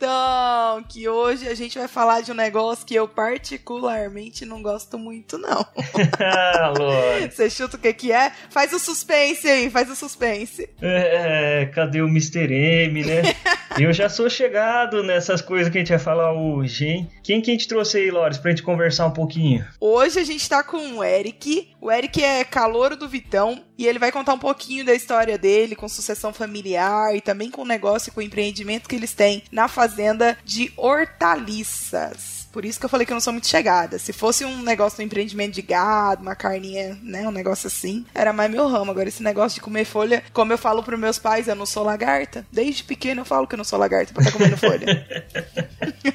Vitão, que hoje a gente vai falar de um negócio que eu particularmente não gosto muito, não. Você chuta o que que é? Faz o suspense aí, faz o suspense. É, cadê o Mr. M, né? eu já sou chegado nessas coisas que a gente vai falar hoje, hein? Quem que a gente trouxe aí, Lores, pra gente conversar um pouquinho? Hoje a gente tá com o Eric. O Eric é calouro do Vitão e ele vai contar um pouquinho da história dele com sucessão familiar e também com o negócio e com o empreendimento que eles têm na fazenda de hortaliças. Por isso que eu falei que eu não sou muito chegada. Se fosse um negócio de empreendimento de gado, uma carninha, né, um negócio assim, era mais meu ramo. Agora, esse negócio de comer folha, como eu falo pros meus pais, eu não sou lagarta. Desde pequeno eu falo que eu não sou lagarta pra estar tá comendo folha.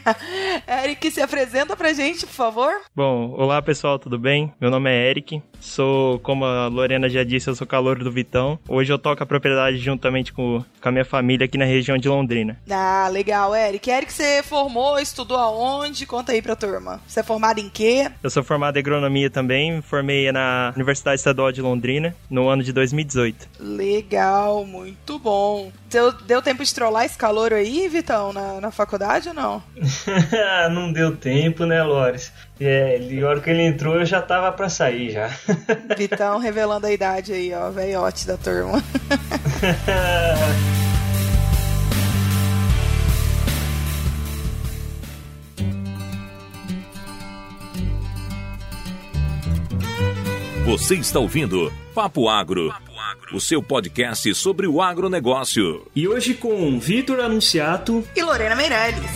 Eric, se apresenta pra gente, por favor. Bom, olá pessoal, tudo bem? Meu nome é Eric. Sou, como a Lorena já disse, eu sou calor do Vitão. Hoje eu toco a propriedade juntamente com, com a minha família aqui na região de Londrina. Ah, legal, Eric. Eric, você formou, estudou aonde? Conta aí pra turma. Você é formado em quê? Eu sou formado em agronomia também. Formei na Universidade Estadual de Londrina no ano de 2018. Legal, muito bom. Deu, deu tempo de trollar esse calor aí, Vitão, na, na faculdade ou não? não deu tempo, né, Lores? É, a hora que ele entrou eu já tava pra sair já. Vitão revelando a idade aí, ó, velhote da turma. Você está ouvindo Papo Agro, o seu podcast sobre o agronegócio. E hoje com Vitor Anunciato e Lorena Meirelles.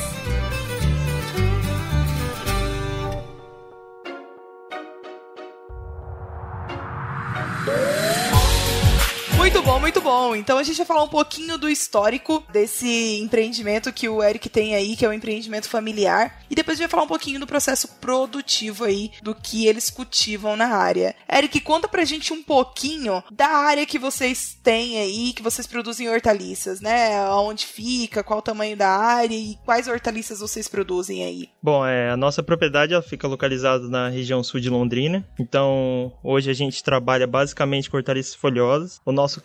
Muito bom, muito bom. Então a gente vai falar um pouquinho do histórico desse empreendimento que o Eric tem aí, que é um empreendimento familiar. E depois a gente vai falar um pouquinho do processo produtivo aí, do que eles cultivam na área. Eric, conta pra gente um pouquinho da área que vocês têm aí, que vocês produzem hortaliças, né? Onde fica, qual o tamanho da área e quais hortaliças vocês produzem aí. Bom, é, a nossa propriedade ela fica localizada na região sul de Londrina. Então, hoje a gente trabalha basicamente com hortaliças folhosas. O nosso nosso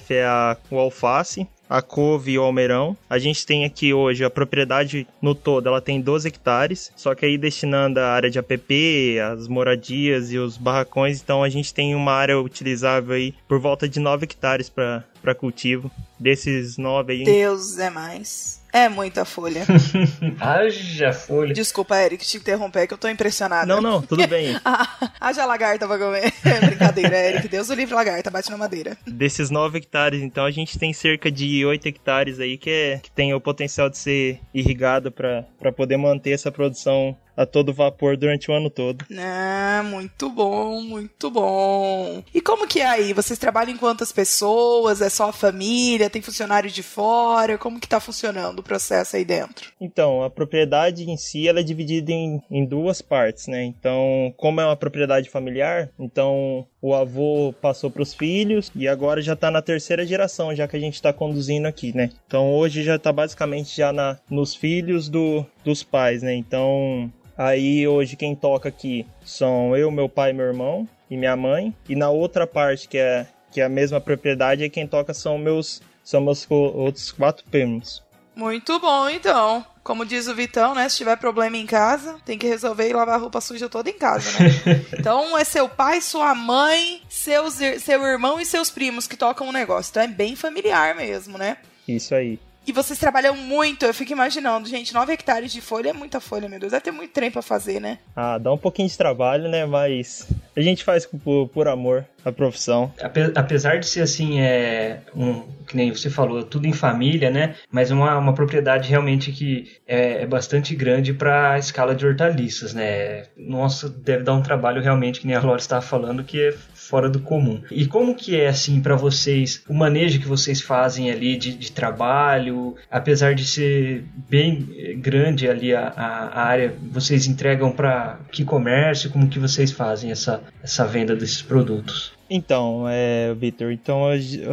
carro-chefe é a, o alface, a couve e o almeirão. A gente tem aqui hoje a propriedade no todo, ela tem 12 hectares, só que aí destinando a área de APP, as moradias e os barracões, então a gente tem uma área utilizável aí por volta de 9 hectares para cultivo. Desses 9 aí. Deus é mais. É muita folha. Haja folha. Desculpa, Eric, te interromper, que eu tô impressionada. Não, não, tudo bem. Ah, haja lagarta pra comer. Brincadeira, Eric. Deus o livre lagarta, bate na madeira. Desses 9 hectares, então, a gente tem cerca de 8 hectares aí que, é, que tem o potencial de ser irrigado para poder manter essa produção a todo vapor durante o ano todo. Ah, muito bom, muito bom. E como que é aí? Vocês trabalham em quantas pessoas? É só a família? Tem funcionário de fora? Como que tá funcionando o processo aí dentro? Então, a propriedade em si ela é dividida em, em duas partes, né? Então, como é uma propriedade familiar, então o avô passou para os filhos e agora já está na terceira geração, já que a gente está conduzindo aqui, né? Então hoje já está basicamente já na, nos filhos do, dos pais, né? Então Aí hoje quem toca aqui são eu, meu pai, meu irmão e minha mãe. E na outra parte que é que é a mesma propriedade, quem toca são meus são meus outros quatro primos. Muito bom, então. Como diz o Vitão, né? Se tiver problema em casa, tem que resolver e lavar a roupa suja toda em casa, né? então é seu pai, sua mãe, seus, seu irmão e seus primos que tocam o negócio. Então é bem familiar mesmo, né? Isso aí. E vocês trabalham muito, eu fico imaginando, gente, 9 hectares de folha é muita folha, meu Deus. Deve ter muito trem pra fazer, né? Ah, dá um pouquinho de trabalho, né? Mas a gente faz por, por amor a profissão. Apesar de ser assim, é um, que nem você falou, tudo em família, né? Mas uma, uma propriedade realmente que é, é bastante grande para a escala de hortaliças, né? Nossa, deve dar um trabalho realmente, que nem a Laura estava falando, que é fora do comum. E como que é assim para vocês o manejo que vocês fazem ali de, de trabalho, apesar de ser bem eh, grande ali a, a área, vocês entregam para que comércio? Como que vocês fazem essa, essa venda desses produtos? Então, é, Victor, então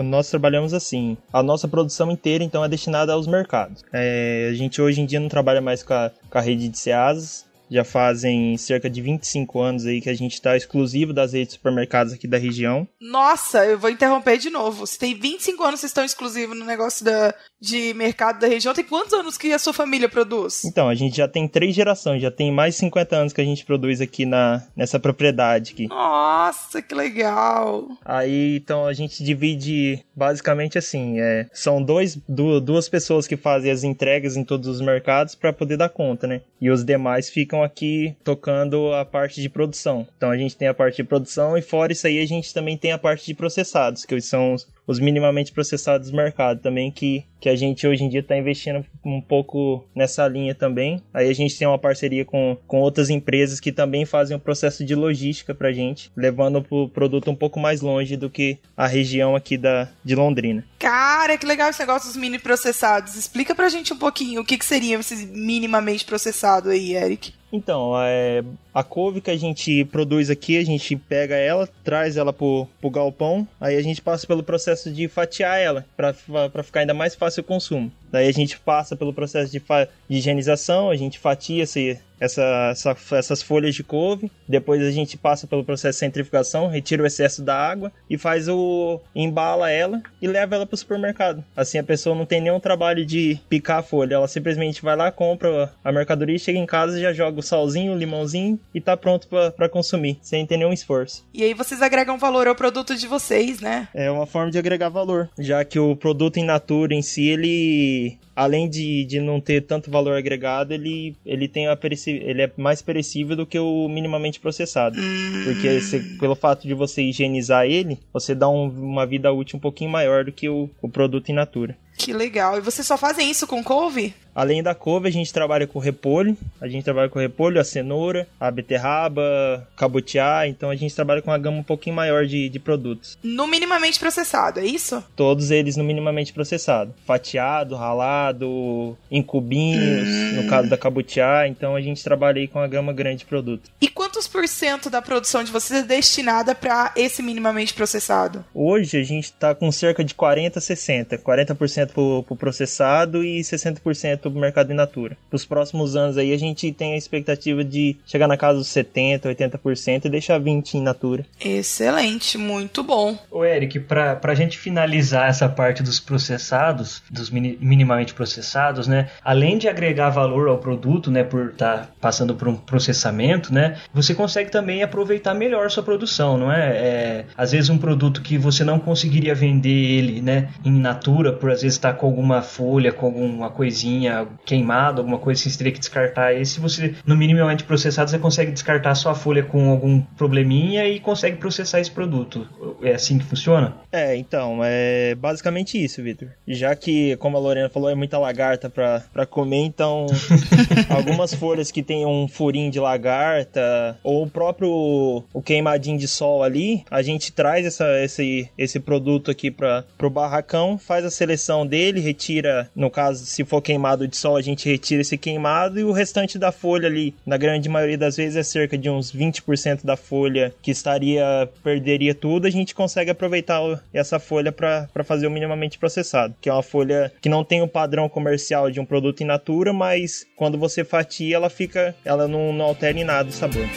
nós trabalhamos assim. A nossa produção inteira, então, é destinada aos mercados. É, a gente hoje em dia não trabalha mais com a, com a rede de SEASAs, Já fazem cerca de 25 anos aí que a gente está exclusivo das redes de supermercados aqui da região. Nossa, eu vou interromper de novo. Se tem 25 anos vocês estão exclusivos no negócio da, de mercado da região, tem quantos anos que a sua família produz? Então, a gente já tem três gerações, já tem mais de 50 anos que a gente produz aqui na, nessa propriedade aqui. Nossa, que legal! Aí, então, a gente divide basicamente assim, é, são dois, duas pessoas que fazem as entregas em todos os mercados para poder dar conta, né? E os demais ficam aqui tocando a parte de produção. Então a gente tem a parte de produção e fora isso aí a gente também tem a parte de processados, que são os, minimamente processados do mercado também, que, que a gente hoje em dia está investindo um pouco nessa linha também. Aí a gente tem uma parceria com, com outras empresas que também fazem o um processo de logística para a gente, levando o produto um pouco mais longe do que a região aqui da, de Londrina. Cara, que legal esse negócio dos mini processados. Explica pra gente um pouquinho o que, que seria esse minimamente processado aí, Eric. Então, é, a couve que a gente produz aqui, a gente pega ela, traz ela pro, pro galpão, aí a gente passa pelo processo de fatiar ela, para ficar ainda mais fácil o consumo. Daí a gente passa pelo processo de, de higienização, a gente fatia esse, essa, essa, essas folhas de couve, depois a gente passa pelo processo de centrifugação, retira o excesso da água e faz o embala ela e leva ela para o supermercado. Assim a pessoa não tem nenhum trabalho de picar a folha, ela simplesmente vai lá, compra a mercadoria, chega em casa, já joga o salzinho, o limãozinho e tá pronto para consumir, sem ter nenhum esforço. E aí vocês agregam valor ao produto de vocês, né? É uma forma de agregar valor, já que o produto in natura em si ele além de, de não ter tanto valor agregado, ele, ele, tem a ele é mais perecível do que o minimamente processado. Hum. Porque você, pelo fato de você higienizar ele, você dá um, uma vida útil um pouquinho maior do que o, o produto in natura. Que legal. E vocês só fazem isso com couve? Além da couve, a gente trabalha com repolho. A gente trabalha com repolho, a cenoura, a beterraba, cabutiá. Então a gente trabalha com uma gama um pouquinho maior de, de produtos. No minimamente processado, é isso? Todos eles no minimamente processado. Fatiado, ralado, em cubinhos, hum. no caso da cabutiá. Então a gente trabalha aí com uma gama grande de produtos. E quantos por cento da produção de vocês é destinada para esse minimamente processado? Hoje a gente está com cerca de 40 a 60. 40% para o processado e 60% para o mercado in natura. Para os próximos anos aí a gente tem a expectativa de chegar na casa dos 70%, 80% e deixar 20% in natura. Excelente, muito bom. O Eric, para a gente finalizar essa parte dos processados, dos mini, minimamente processados, né? Além de agregar valor ao produto, né, por estar tá passando por um processamento, né, você consegue também aproveitar melhor sua produção, não é? é? Às vezes um produto que você não conseguiria vender ele, né, in natura, por às vezes estar tá com alguma folha, com alguma coisinha queimada, alguma coisa assim, você teria que descartar. E se você, no minimamente processado, você consegue descartar sua folha com algum probleminha e consegue processar esse produto. É assim que funciona? É, então, é basicamente isso, Vitor. Já que, como a Lorena falou, é muita lagarta para comer, então algumas folhas que tem um furinho de lagarta ou o próprio o queimadinho de sol ali, a gente traz essa, esse, esse produto aqui para o barracão, faz a seleção dele, retira, no caso, se for queimado de sol, a gente retira esse queimado e o restante da folha ali, na grande maioria das vezes é cerca de uns 20% da folha que estaria, perderia tudo, a gente consegue aproveitar essa folha para fazer o minimamente processado, que é uma folha que não tem o padrão comercial de um produto in natura, mas quando você fatia, ela fica, ela não, não altera em nada o sabor.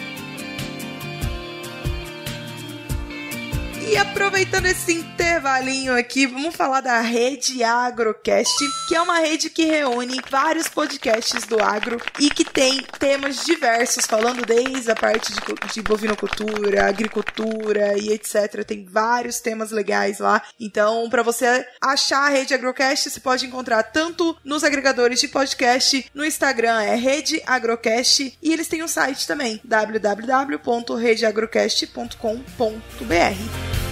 Aproveitando esse intervalinho aqui, vamos falar da Rede Agrocast, que é uma rede que reúne vários podcasts do agro e que tem temas diversos, falando desde a parte de, de bovinocultura, agricultura e etc. Tem vários temas legais lá. Então, para você achar a Rede Agrocast, você pode encontrar tanto nos agregadores de podcast, no Instagram é Rede Agrocast e eles têm um site também, www.redeagrocast.com.br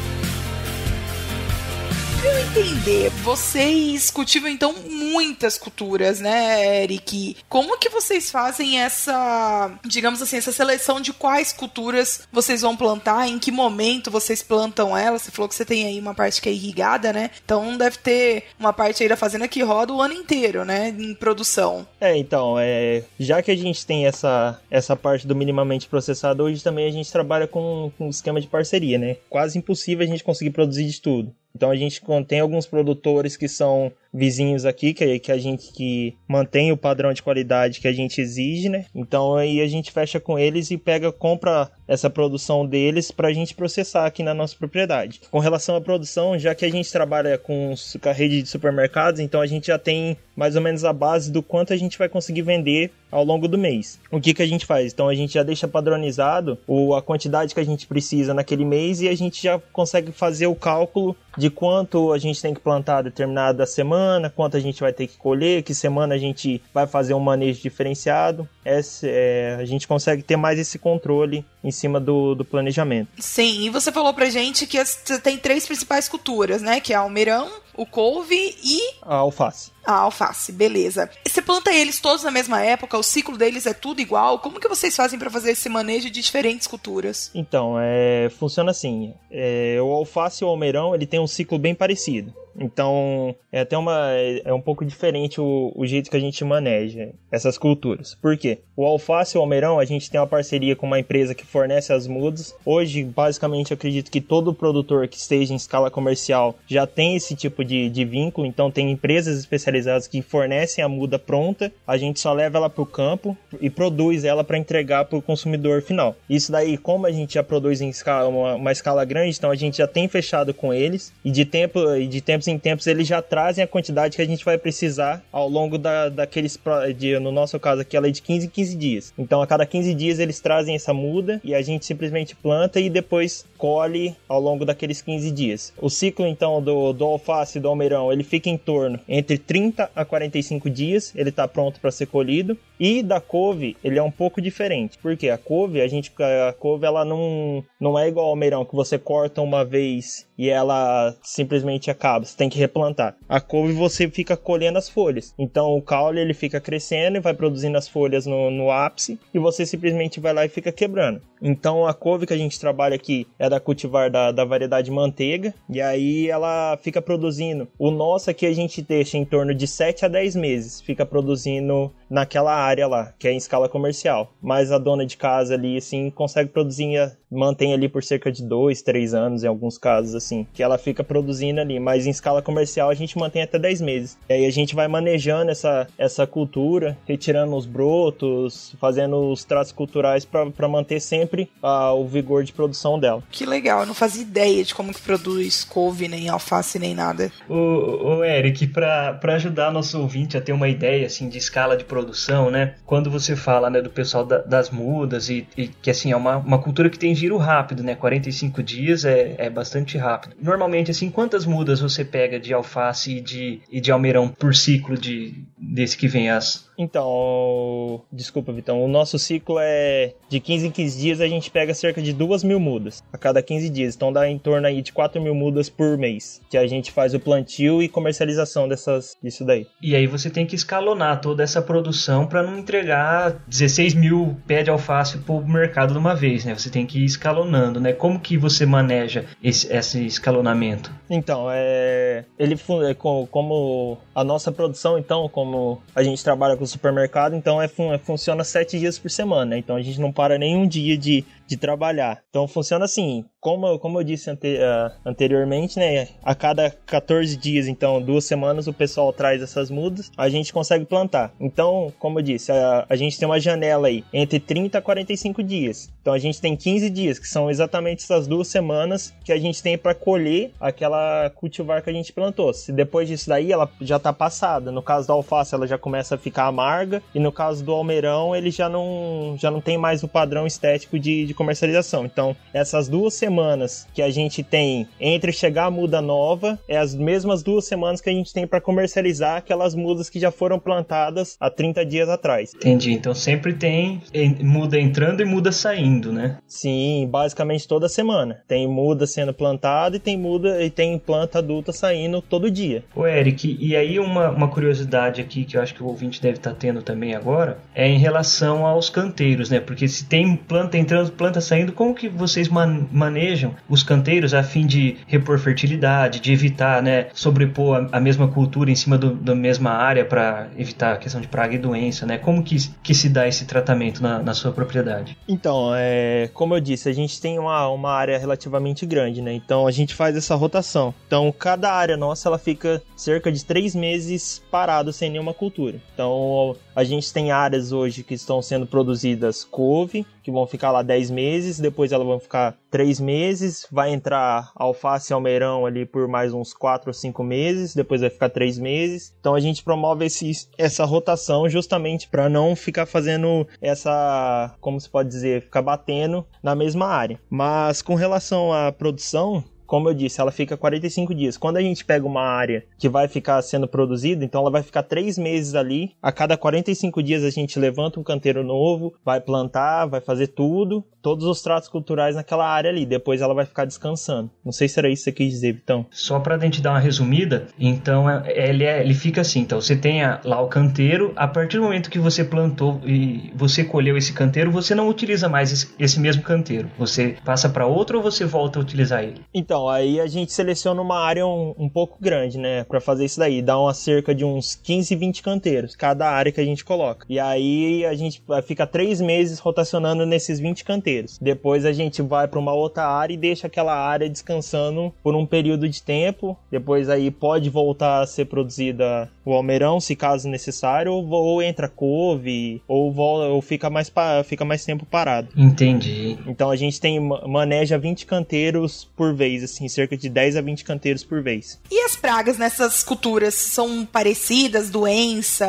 eu entender, vocês cultivam então muitas culturas, né, Eric? Como que vocês fazem essa, digamos assim, essa seleção de quais culturas vocês vão plantar, em que momento vocês plantam elas? Você falou que você tem aí uma parte que é irrigada, né? Então deve ter uma parte aí da fazenda que roda o ano inteiro, né, em produção. É, então, é, já que a gente tem essa, essa parte do minimamente processado, hoje também a gente trabalha com, com um esquema de parceria, né? Quase impossível a gente conseguir produzir de tudo. Então a gente tem alguns produtores que são vizinhos aqui, que, que a gente que mantém o padrão de qualidade que a gente exige, né? Então aí a gente fecha com eles e pega, compra essa produção deles para a gente processar aqui na nossa propriedade. Com relação à produção, já que a gente trabalha com a rede de supermercados, então a gente já tem mais ou menos a base do quanto a gente vai conseguir vender ao longo do mês. O que, que a gente faz? Então a gente já deixa padronizado o, a quantidade que a gente precisa naquele mês e a gente já consegue fazer o cálculo de quanto a gente tem que plantar determinada semana, quanto a gente vai ter que colher, que semana a gente vai fazer um manejo diferenciado. Esse, é, a gente consegue ter mais esse controle em cima do, do planejamento. Sim, e você falou pra gente que você tem três principais culturas, né? Que é almeirão, o couve e. A alface. A alface, beleza. Você planta eles todos na mesma época? O ciclo deles é tudo igual? Como que vocês fazem para fazer esse manejo de diferentes culturas? Então, é, funciona assim. É, o alface e o almeirão ele tem um ciclo bem parecido. Então, é até uma. É um pouco diferente o, o jeito que a gente maneja essas culturas. Por quê? O alface e o almeirão, a gente tem uma parceria com uma empresa que fornece as mudas. Hoje, basicamente, acredito que todo produtor que esteja em escala comercial já tem esse tipo de, de vínculo. Então, tem empresas especializadas que fornecem a muda pronta. A gente só leva ela para o campo e produz ela para entregar para o consumidor final. Isso daí, como a gente já produz em escala, uma, uma escala grande, então a gente já tem fechado com eles. E de tempo e de tempos em tempos eles já trazem a quantidade que a gente vai precisar ao longo da, daqueles, de, no nosso caso aqui, ela é de 15 em 15 dias. Então a cada 15 dias eles trazem essa muda e a gente simplesmente planta e depois colhe ao longo daqueles 15 dias. O ciclo então do, do alface e do almeirão ele fica em torno entre 30 a 45 dias, ele está pronto para ser colhido. E da couve, ele é um pouco diferente. Porque a couve, a gente a couve ela não, não é igual ao almeirão que você corta uma vez e ela simplesmente acaba. Você tem que replantar. A couve você fica colhendo as folhas. Então o caule ele fica crescendo e vai produzindo as folhas no, no ápice e você simplesmente vai lá e fica quebrando. Então a couve que a gente trabalha aqui é da cultivar da, da variedade manteiga e aí ela fica produzindo. O nosso aqui a gente deixa em torno de 7 a 10 meses, fica produzindo naquela área lá, que é em escala comercial. Mas a dona de casa ali, assim, consegue produzir, mantém ali por cerca de dois, três anos, em alguns casos, assim, que ela fica produzindo ali. Mas em escala comercial a gente mantém até 10 meses. E aí a gente vai manejando essa, essa cultura, retirando os brotos, fazendo os tratos culturais para manter sempre uh, o vigor de produção dela. Que legal, eu não fazia ideia de como que produz couve, nem alface, nem nada. O, o Eric, para ajudar nosso ouvinte a ter uma ideia, assim, de escala de produção, produção, né? Quando você fala né, do pessoal da, das mudas e, e, que assim é uma, uma cultura que tem giro rápido, né? 45 dias é, é bastante rápido. Normalmente, assim, quantas mudas você pega de alface e de, e de almeirão por ciclo de desse que vem as então, desculpa, Vitão. O nosso ciclo é de 15 em 15 dias, a gente pega cerca de 2 mil mudas a cada 15 dias. Então dá em torno aí de 4 mil mudas por mês. Que a gente faz o plantio e comercialização dessas, disso daí. E aí você tem que escalonar toda essa produção para não entregar 16 mil pé de alface pro mercado de uma vez, né? Você tem que ir escalonando, né? Como que você maneja esse, esse escalonamento? Então, é. Ele é como a nossa produção, então, como a gente trabalha com supermercado, então é, é, funciona sete dias por semana, né? Então a gente não para nenhum dia de, de trabalhar. Então funciona assim, como, como eu disse ante, uh, anteriormente, né? A cada 14 dias, então duas semanas, o pessoal traz essas mudas, a gente consegue plantar. Então, como eu disse, a, a gente tem uma janela aí entre 30 a 45 dias. Então a gente tem 15 dias, que são exatamente essas duas semanas que a gente tem para colher aquela cultivar que a gente plantou. Se depois disso daí ela já tá passada. No caso da alface, ela já começa a ficar amarga, e no caso do almeirão, ele já não, já não tem mais o padrão estético de, de comercialização. Então, essas duas semanas que a gente tem entre chegar a muda nova, é as mesmas duas semanas que a gente tem para comercializar aquelas mudas que já foram plantadas há 30 dias atrás. Entendi. Então sempre tem muda entrando e muda saindo, né? Sim, basicamente toda semana. Tem muda sendo plantada e tem muda e tem planta adulta saindo todo dia. O Eric, e aí uma, uma curiosidade aqui que eu acho que o ouvinte deve estar tá tendo também agora é em relação aos canteiros, né? Porque se tem planta entrando, planta planta saindo, como que vocês man manejam os canteiros a fim de repor fertilidade, de evitar, né, sobrepor a, a mesma cultura em cima do, da mesma área para evitar a questão de praga e doença, né? Como que, que se dá esse tratamento na, na sua propriedade? Então, é, como eu disse, a gente tem uma, uma área relativamente grande, né? Então a gente faz essa rotação. Então cada área nossa ela fica cerca de três meses parado sem nenhuma cultura. Então a gente tem áreas hoje que estão sendo produzidas couve, que vão ficar lá 10 meses, depois elas vão ficar 3 meses, vai entrar alface e almeirão ali por mais uns 4 ou 5 meses, depois vai ficar 3 meses. Então a gente promove esse, essa rotação justamente para não ficar fazendo essa, como se pode dizer, ficar batendo na mesma área. Mas com relação à produção, como eu disse, ela fica 45 dias. Quando a gente pega uma área que vai ficar sendo produzida, então ela vai ficar três meses ali. A cada 45 dias a gente levanta um canteiro novo, vai plantar, vai fazer tudo, todos os tratos culturais naquela área ali. Depois ela vai ficar descansando. Não sei se era isso que você quis dizer, Vitão. Só para a gente dar uma resumida, então é, ele, é, ele fica assim. Então você tem lá o canteiro, a partir do momento que você plantou e você colheu esse canteiro, você não utiliza mais esse, esse mesmo canteiro. Você passa para outro ou você volta a utilizar ele? Então, então, aí a gente seleciona uma área um, um pouco grande, né? Pra fazer isso daí. Dá uma cerca de uns 15, 20 canteiros, cada área que a gente coloca. E aí a gente fica três meses rotacionando nesses 20 canteiros. Depois a gente vai para uma outra área e deixa aquela área descansando por um período de tempo. Depois aí pode voltar a ser produzida o almeirão, se caso necessário, ou, ou entra couve, ou, ou fica, mais, fica mais tempo parado. Entendi. Então a gente tem maneja 20 canteiros por vez assim, cerca de 10 a 20 canteiros por vez. E as pragas nessas culturas são parecidas? Doença?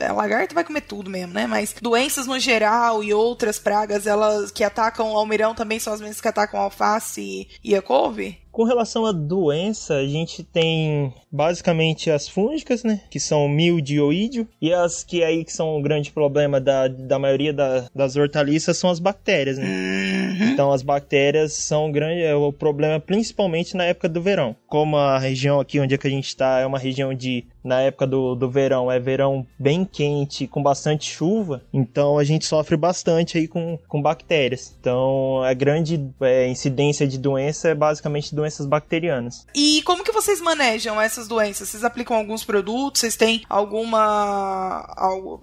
A lagarta vai comer tudo mesmo, né? Mas doenças no geral e outras pragas, elas que atacam o almeirão também são as mesmas que atacam a alface e a couve? Com relação à doença, a gente tem basicamente as fúngicas, né? Que são mildio e. E as que aí que são o grande problema da, da maioria da, das hortaliças são as bactérias, né? Uhum. Então as bactérias são grande, é o problema principalmente na época do verão. Como a região aqui onde é que a gente está é uma região de na época do, do verão é verão bem quente, com bastante chuva, então a gente sofre bastante aí com, com bactérias. Então a grande é, incidência de doença é basicamente doenças bacterianas. E como que vocês manejam essas doenças? Vocês aplicam alguns produtos? Vocês têm alguma,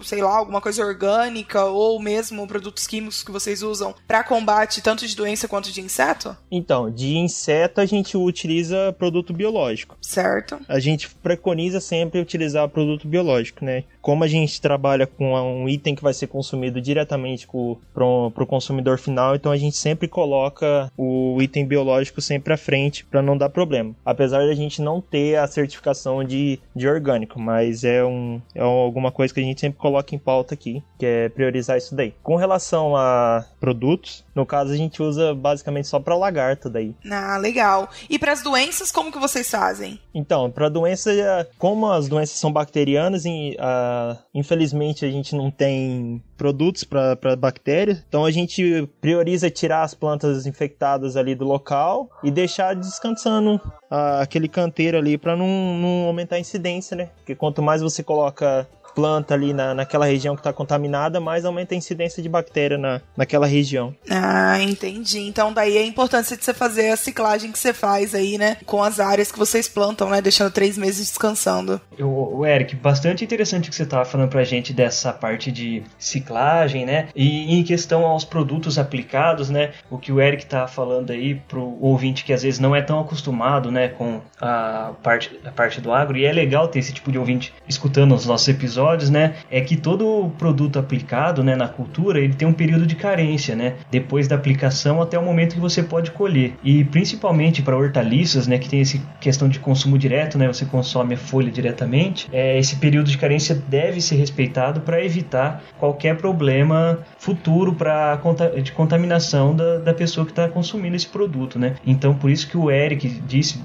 sei lá, alguma coisa orgânica ou mesmo produtos químicos que vocês usam para combate tanto de doença quanto de inseto? Então, de inseto a gente utiliza produto biológico. Certo. A gente preconiza sempre sempre utilizar produto biológico, né? Como a gente trabalha com um item que vai ser consumido diretamente para o consumidor final, então a gente sempre coloca o item biológico sempre à frente para não dar problema. Apesar de a gente não ter a certificação de, de orgânico, mas é, um, é alguma coisa que a gente sempre coloca em pauta aqui, que é priorizar isso daí. Com relação a produtos, no caso a gente usa basicamente só para lagarto daí. Ah, legal. E para as doenças, como que vocês fazem? Então, para doença, como as doenças são bacterianas, e, uh, infelizmente a gente não tem produtos para bactérias, então a gente prioriza tirar as plantas infectadas ali do local e deixar descansando uh, aquele canteiro ali para não, não aumentar a incidência, né? Porque quanto mais você coloca planta ali na, naquela região que está contaminada, mais aumenta a incidência de bactéria na, naquela região. Ah, entendi. Então daí a importância de você fazer a ciclagem que você faz aí, né? Com as áreas que vocês plantam, né? Deixando três meses descansando. O, Eric, bastante interessante que você estava falando pra gente dessa parte de ciclagem, né? E em questão aos produtos aplicados, né? O que o Eric tá falando aí pro ouvinte que às vezes não é tão acostumado, né? Com a parte, a parte do agro. E é legal ter esse tipo de ouvinte escutando os nossos episódios episódios, né, é que todo produto aplicado, né, na cultura, ele tem um período de carência, né, depois da aplicação até o momento que você pode colher. E principalmente para hortaliças, né, que tem essa questão de consumo direto, né, você consome a folha diretamente, é, esse período de carência deve ser respeitado para evitar qualquer problema futuro para de contaminação da, da pessoa que está consumindo esse produto, né. Então, por isso que o Eric disse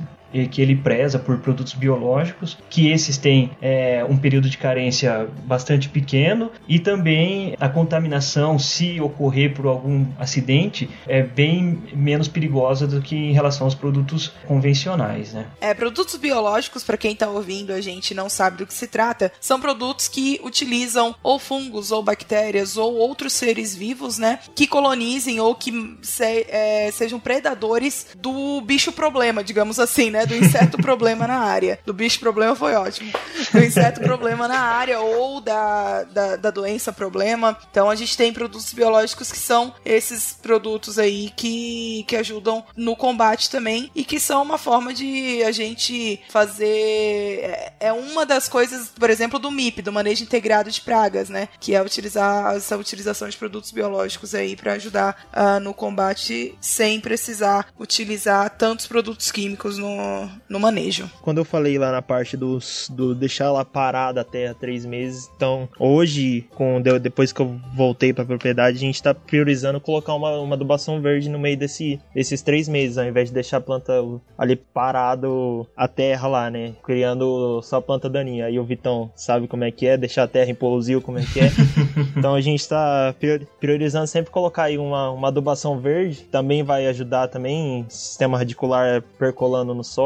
que ele preza por produtos biológicos, que esses têm é, um período de carência bastante pequeno e também a contaminação, se ocorrer por algum acidente, é bem menos perigosa do que em relação aos produtos convencionais, né? É, produtos biológicos, para quem está ouvindo a gente não sabe do que se trata, são produtos que utilizam ou fungos ou bactérias ou outros seres vivos, né, que colonizem ou que se, é, sejam predadores do bicho problema, digamos assim, né, do inseto problema na área. Do bicho problema foi ótimo. Do inseto problema na área ou da, da, da doença problema. Então a gente tem produtos biológicos que são esses produtos aí que, que ajudam no combate também e que são uma forma de a gente fazer. É, é uma das coisas, por exemplo, do MIP, do manejo integrado de pragas, né? Que é utilizar essa utilização de produtos biológicos aí para ajudar uh, no combate sem precisar utilizar tantos produtos químicos no, no manejo. Quando eu falei lá na parte dos, do deixar ela parada até três meses, então hoje, com, depois que eu voltei para a propriedade, a gente está priorizando colocar uma, uma adubação verde no meio desse, desses três meses, ao invés de deixar a planta ali parado a terra lá, né? Criando só planta daninha. Aí o Vitão sabe como é que é, deixar a terra em polosio como é que é. então a gente está priorizando sempre colocar aí uma, uma adubação verde. Também vai ajudar também sistema radicular percolando no solo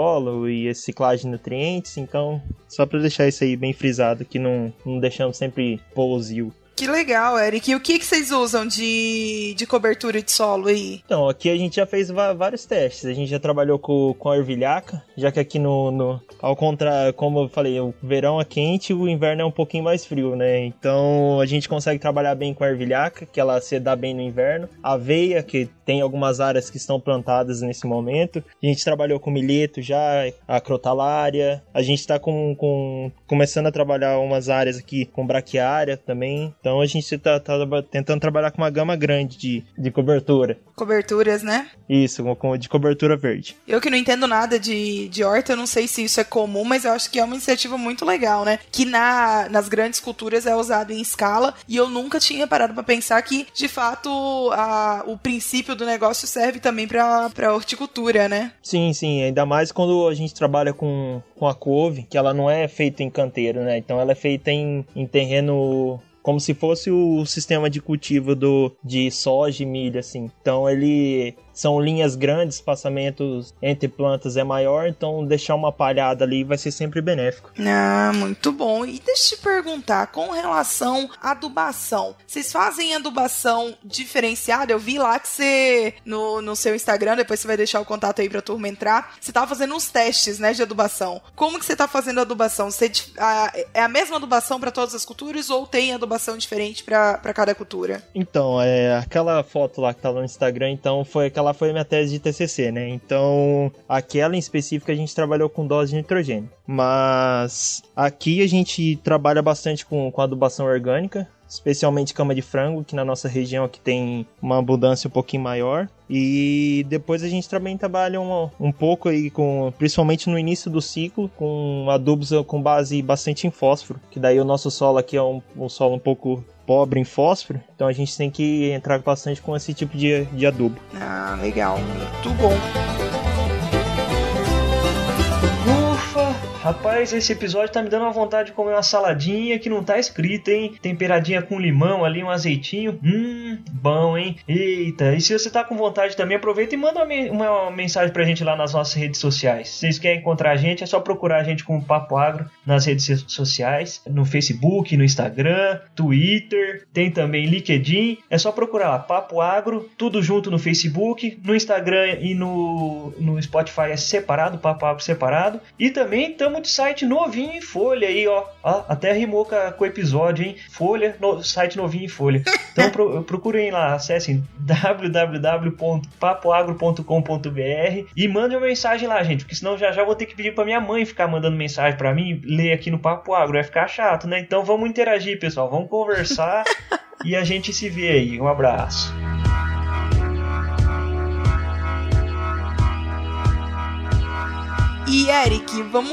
e ciclagem de nutrientes. Então, só para deixar isso aí bem frisado, que não, não deixamos sempre polosio. Que legal, Eric. E o que, que vocês usam de, de cobertura de solo aí? Então, aqui a gente já fez vários testes. A gente já trabalhou com, com a ervilhaca, já que aqui no, no. Ao contrário, como eu falei, o verão é quente o inverno é um pouquinho mais frio, né? Então a gente consegue trabalhar bem com a ervilhaca, que ela se dá bem no inverno. Aveia, que tem algumas áreas que estão plantadas nesse momento. A gente trabalhou com milheto já, a crotalária. A gente está com, com, começando a trabalhar umas áreas aqui com braquiária também. Então a gente está tá tentando trabalhar com uma gama grande de, de cobertura. Coberturas, né? Isso, de cobertura verde. Eu que não entendo nada de, de horta, eu não sei se isso é comum, mas eu acho que é uma iniciativa muito legal, né? Que na, nas grandes culturas é usado em escala e eu nunca tinha parado para pensar que, de fato, a, o princípio do negócio serve também para horticultura, né? Sim, sim. Ainda mais quando a gente trabalha com, com a couve, que ela não é feita em canteiro, né? Então ela é feita em, em terreno como se fosse o sistema de cultivo do, de soja e milho, assim. Então ele são linhas grandes, espaçamentos entre plantas é maior, então deixar uma palhada ali vai ser sempre benéfico. Ah, muito bom. E deixa eu te perguntar, com relação à adubação, vocês fazem adubação diferenciada? Eu vi lá que você, no, no seu Instagram, depois você vai deixar o contato aí pra turma entrar, você tava fazendo uns testes, né, de adubação. Como que você tá fazendo a adubação? Você, a, é a mesma adubação para todas as culturas ou tem adubação diferente para cada cultura? Então, é aquela foto lá que tá no Instagram, então foi aquela aquela foi a minha tese de TCC, né? Então, aquela em específico a gente trabalhou com dose de nitrogênio. Mas aqui a gente trabalha bastante com, com adubação orgânica, especialmente cama de frango, que na nossa região aqui tem uma abundância um pouquinho maior. E depois a gente também trabalha um, um pouco aí com, principalmente no início do ciclo, com adubos com base bastante em fósforo, que daí o nosso solo aqui é um, um solo um pouco pobre em fósforo, então a gente tem que entrar bastante com esse tipo de, de adubo. Ah, legal, muito bom. Rapaz, esse episódio tá me dando uma vontade de comer uma saladinha que não tá escrita, hein? Temperadinha com limão ali, um azeitinho. Hum, bom, hein? Eita, e se você tá com vontade também, aproveita e manda uma, mensagem pra gente lá nas nossas redes sociais. Se vocês querem encontrar a gente, é só procurar a gente com o Papo Agro nas redes sociais, no Facebook, no Instagram, Twitter, tem também LinkedIn. É só procurar lá, Papo Agro, tudo junto no Facebook, no Instagram e no, no Spotify é separado, Papo Agro separado. E também estamos Estamos de site novinho em folha aí, ó. ó até rimou com, com o episódio, hein? Folha, no, site novinho em folha. Então pro, procurem lá, acessem www.papoagro.com.br e mandem uma mensagem lá, gente, porque senão já já vou ter que pedir para minha mãe ficar mandando mensagem para mim, ler aqui no Papo Agro, vai ficar chato, né? Então vamos interagir, pessoal, vamos conversar e a gente se vê aí. Um abraço. E Eric, vamos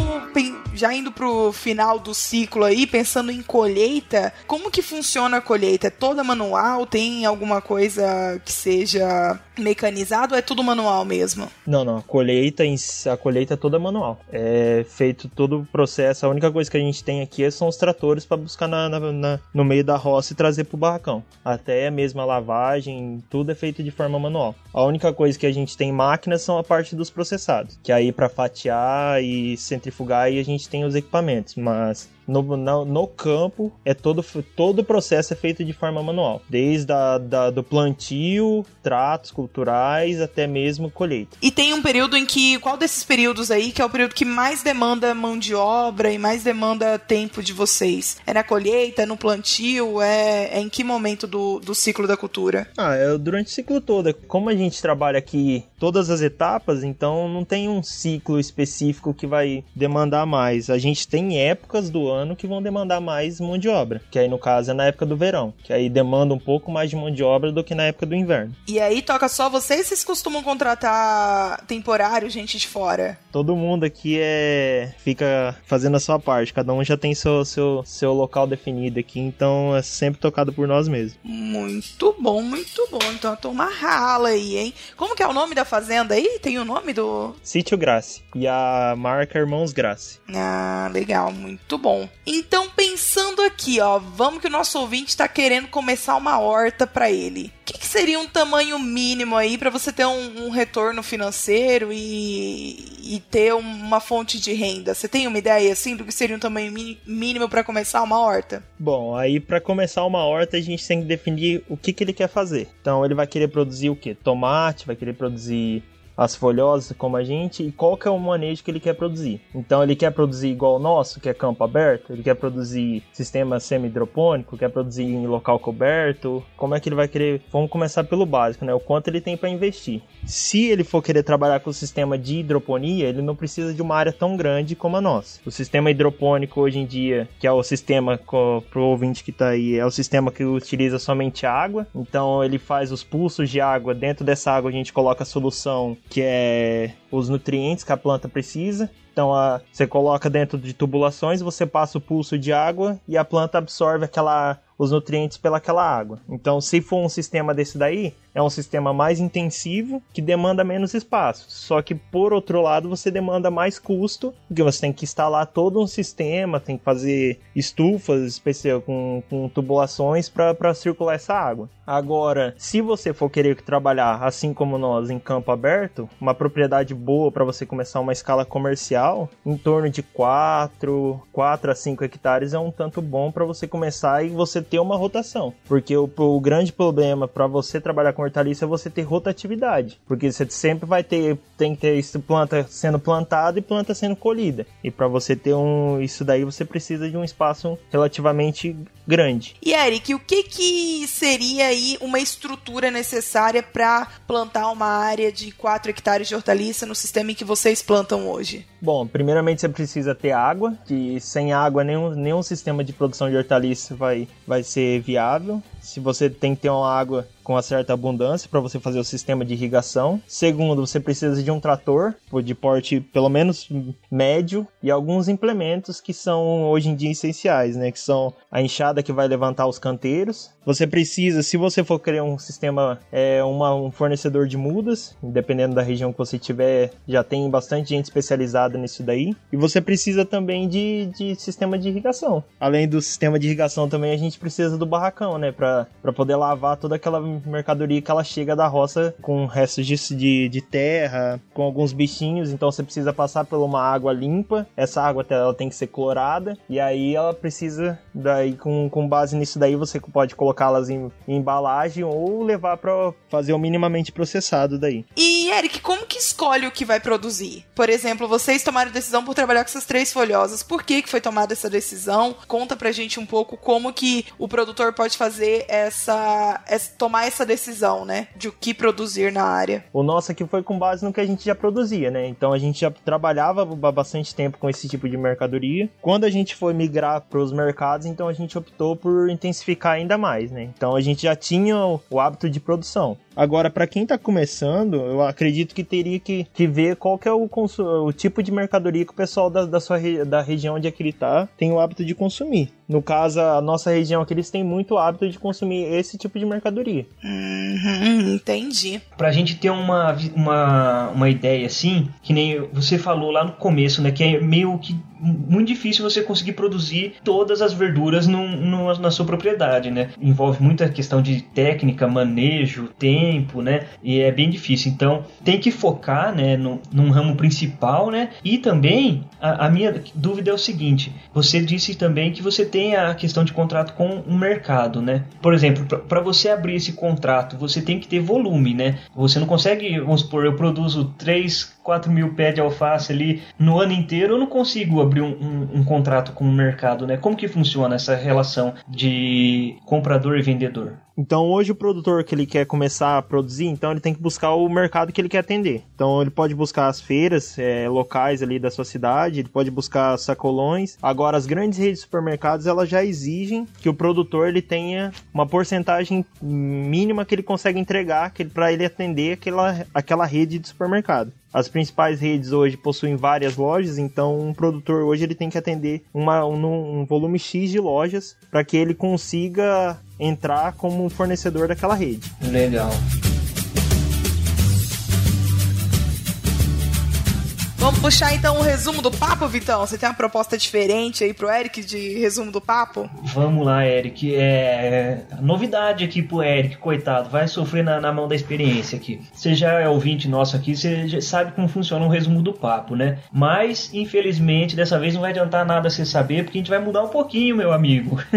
já indo pro final do ciclo aí, pensando em colheita, como que funciona a colheita? É toda manual? Tem alguma coisa que seja mecanizado ou é tudo manual mesmo? Não, não. A colheita, a colheita é toda manual. É feito todo o processo. A única coisa que a gente tem aqui são os tratores para buscar na, na, na, no meio da roça e trazer pro barracão. Até a lavagem, tudo é feito de forma manual. A única coisa que a gente tem máquinas são a parte dos processados, que aí para fatiar e centrifugar aí a gente tem os equipamentos, mas no, no, no, campo é todo, todo o processo é feito de forma manual, desde a, da, do plantio, tratos culturais até mesmo colheita. E tem um período em que qual desses períodos aí que é o período que mais demanda mão de obra e mais demanda tempo de vocês? É na colheita, é no plantio, é, é em que momento do, do ciclo da cultura? Ah, é durante o ciclo todo. Como a gente trabalha aqui todas as etapas, então não tem um ciclo específico que vai demandar mais. A gente tem épocas do ano que vão demandar mais mão de obra, que aí no caso é na época do verão, que aí demanda um pouco mais de mão de obra do que na época do inverno. E aí toca só vocês, vocês costumam contratar temporário, gente de fora? Todo mundo aqui é fica fazendo a sua parte, cada um já tem seu seu, seu local definido aqui, então é sempre tocado por nós mesmos. Muito bom, muito bom. Então a turma rala aí, hein? Como que é o nome da fazenda aí? Tem o nome do Sítio Grace e a marca Irmãos Grace. Ah, legal, muito bom. Então, pensando aqui, ó, vamos que o nosso ouvinte está querendo começar uma horta para ele. O que, que, seria um tamanho mínimo aí para você ter um, um, retorno financeiro e, e ter uma fonte de renda? Você tem uma ideia assim do que seria um tamanho mínimo para começar uma horta? Bom, aí para começar uma horta a gente tem que definir o que, que ele quer fazer. Então ele vai querer produzir o que? Tomate, vai querer produzir as folhosas como a gente e qual que é o manejo que ele quer produzir. Então ele quer produzir igual o nosso, que é campo aberto, ele quer produzir sistema semi-hidropônico, quer produzir em local coberto. Como é que ele vai querer? Vamos começar pelo básico, né? O quanto ele tem para investir. Se ele for querer trabalhar com o sistema de hidroponia, ele não precisa de uma área tão grande como a nossa. O sistema hidropônico hoje em dia, que é o sistema pro ouvinte que tá aí, é o sistema que utiliza somente água. Então ele faz os pulsos de água, dentro dessa água a gente coloca a solução que é os nutrientes que a planta precisa. Então a, você coloca dentro de tubulações, você passa o pulso de água e a planta absorve aquela os nutrientes pelaquela água. Então, se for um sistema desse daí, é um sistema mais intensivo que demanda menos espaço. Só que por outro lado, você demanda mais custo, porque você tem que instalar todo um sistema, tem que fazer estufas especial com, com tubulações para circular essa água. Agora, se você for querer trabalhar assim como nós em campo aberto, uma propriedade boa para você começar uma escala comercial, em torno de 4, 4 a 5 hectares é um tanto bom para você começar e você ter uma rotação. Porque o, o grande problema para você trabalhar com hortaliça é você ter rotatividade. Porque você sempre vai ter, tem que ter isso, planta sendo plantada e planta sendo colhida. E para você ter um, isso daí você precisa de um espaço relativamente grande. E Eric, o que que seria aí uma estrutura necessária para plantar uma área de 4 hectares de hortaliça no sistema em que vocês plantam hoje? Bom, primeiramente você precisa ter água, que sem água nenhum, nenhum sistema de produção de hortaliça vai, vai ser viável. Se você tem que ter uma água com uma certa abundância para você fazer o sistema de irrigação. Segundo, você precisa de um trator de porte pelo menos médio e alguns implementos que são hoje em dia essenciais, né? Que são a enxada que vai levantar os canteiros. Você precisa, se você for criar um sistema, é, uma, um fornecedor de mudas, dependendo da região que você tiver, já tem bastante gente especializada nisso daí. E você precisa também de, de sistema de irrigação. Além do sistema de irrigação, também a gente precisa do barracão, né? Para poder lavar toda aquela mercadoria que ela chega da roça com restos de, de, de, terra, com alguns bichinhos, então você precisa passar por uma água limpa. Essa água ela tem que ser clorada e aí ela precisa, daí com, com base nisso daí você pode colocá-las em, em, embalagem ou levar para fazer o minimamente processado daí. E Eric, como que escolhe o que vai produzir? Por exemplo, vocês tomaram decisão por trabalhar com essas três folhosas. Por que, que foi tomada essa decisão? Conta pra gente um pouco como que o produtor pode fazer essa, essa tomar essa decisão, né? De o que produzir na área. O nosso aqui foi com base no que a gente já produzia, né? Então a gente já trabalhava há bastante tempo com esse tipo de mercadoria. Quando a gente foi migrar para os mercados, então a gente optou por intensificar ainda mais, né? Então a gente já tinha o hábito de produção. Agora, para quem tá começando, eu acredito que teria que, que ver qual que é o, o tipo de mercadoria que o pessoal da, da sua da região onde é que ele tá tem o hábito de consumir. No caso, a nossa região aqui, eles têm muito hábito de consumir esse tipo de mercadoria. Uhum, entendi. Pra gente ter uma, uma, uma ideia assim, que nem você falou lá no começo, né? Que é meio que muito difícil você conseguir produzir todas as verduras num, num, na sua propriedade, né? Envolve muita questão de técnica, manejo, tempo, né? E é bem difícil. Então, tem que focar, né, no, num ramo principal, né? E também, a, a minha dúvida é o seguinte: você disse também que você tem a questão de contrato com o mercado, né? Por exemplo, para você abrir esse contrato, você tem que ter volume, né? Você não consegue, vamos supor, eu produzo 3, 4 mil pés de alface ali no ano inteiro, eu não consigo abrir um, um, um, contrato com o mercado, né? Como que funciona essa relação de comprador e vendedor? Então hoje o produtor que ele quer começar a produzir, então ele tem que buscar o mercado que ele quer atender. Então ele pode buscar as feiras é, locais ali da sua cidade, ele pode buscar sacolões. Agora as grandes redes de supermercados elas já exigem que o produtor ele tenha uma porcentagem mínima que ele consegue entregar para ele atender aquela, aquela rede de supermercado. As principais redes hoje possuem várias lojas, então um produtor hoje ele tem que atender uma, um, um volume X de lojas para que ele consiga entrar como um fornecedor daquela rede. Legal. Vamos puxar então o resumo do papo, Vitão? Você tem uma proposta diferente aí pro Eric de resumo do papo? Vamos lá, Eric. É novidade aqui pro Eric, coitado. Vai sofrer na, na mão da experiência aqui. Você já é ouvinte nosso aqui, você já sabe como funciona um resumo do papo, né? Mas, infelizmente, dessa vez não vai adiantar nada você saber, porque a gente vai mudar um pouquinho, meu amigo.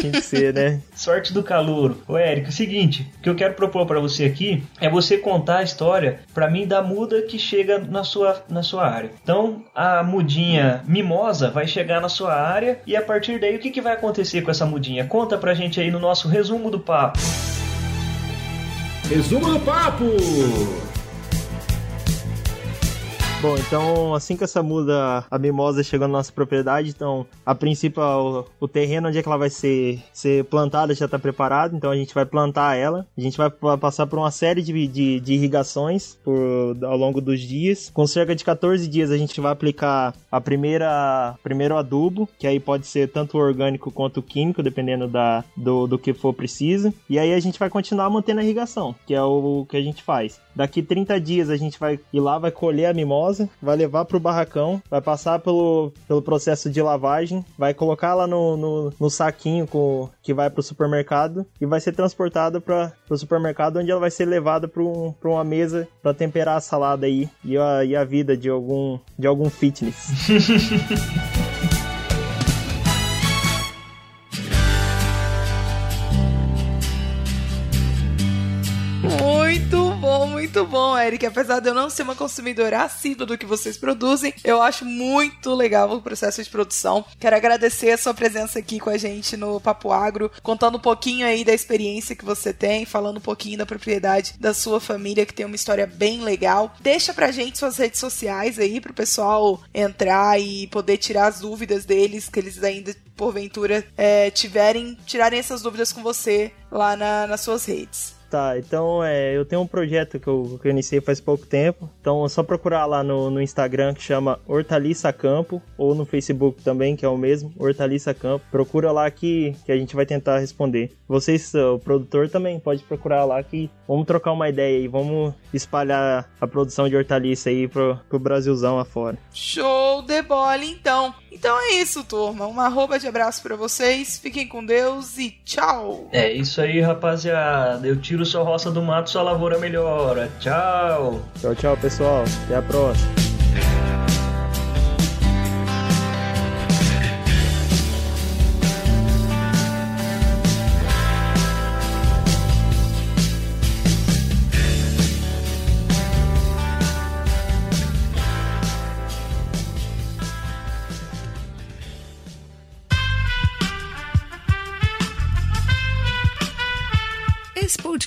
tem que ser, né? Sorte do calouro. Ô, Eric, é o seguinte, o que eu quero propor para você aqui é você contar a história para mim da muda que chega chega na sua, na sua área. Então, a mudinha mimosa vai chegar na sua área e a partir daí o que, que vai acontecer com essa mudinha? Conta pra gente aí no nosso resumo do papo. Resumo do papo! Bom, então assim que essa muda, a mimosa chegou na nossa propriedade, então a princípio o, o terreno onde é que ela vai ser, ser plantada já está preparado, então a gente vai plantar ela. A gente vai passar por uma série de, de, de irrigações por, ao longo dos dias. Com cerca de 14 dias a gente vai aplicar a primeira primeiro adubo, que aí pode ser tanto orgânico quanto químico, dependendo da, do, do que for preciso. E aí a gente vai continuar mantendo a irrigação, que é o, o que a gente faz. Daqui 30 dias a gente vai ir lá, vai colher a mimosa, vai levar para o barracão, vai passar pelo, pelo processo de lavagem, vai colocar lá no, no, no saquinho com, que vai para o supermercado e vai ser transportada para o supermercado, onde ela vai ser levada para um, uma mesa para temperar a salada aí e a, e a vida de algum, de algum fitness. muito bom, Eric. Apesar de eu não ser uma consumidora assídua do que vocês produzem, eu acho muito legal o processo de produção. Quero agradecer a sua presença aqui com a gente no Papo Agro, contando um pouquinho aí da experiência que você tem, falando um pouquinho da propriedade da sua família, que tem uma história bem legal. Deixa pra gente suas redes sociais aí pro pessoal entrar e poder tirar as dúvidas deles, que eles ainda porventura é, tiverem, tirarem essas dúvidas com você lá na, nas suas redes. Tá, então é, eu tenho um projeto que eu, que eu iniciei faz pouco tempo. Então é só procurar lá no, no Instagram que chama Hortaliça Campo, ou no Facebook também, que é o mesmo, Hortaliça Campo. Procura lá que, que a gente vai tentar responder. Vocês, o produtor, também pode procurar lá que vamos trocar uma ideia e vamos espalhar a produção de hortaliça aí pro, pro Brasilzão afora. Show de bola, então! Então é isso, turma. Uma arroba de abraço para vocês. Fiquem com Deus e tchau. É isso aí, rapaziada. Eu tiro sua roça do mato, sua lavoura melhora. Tchau. Tchau, tchau, pessoal. Até a próxima.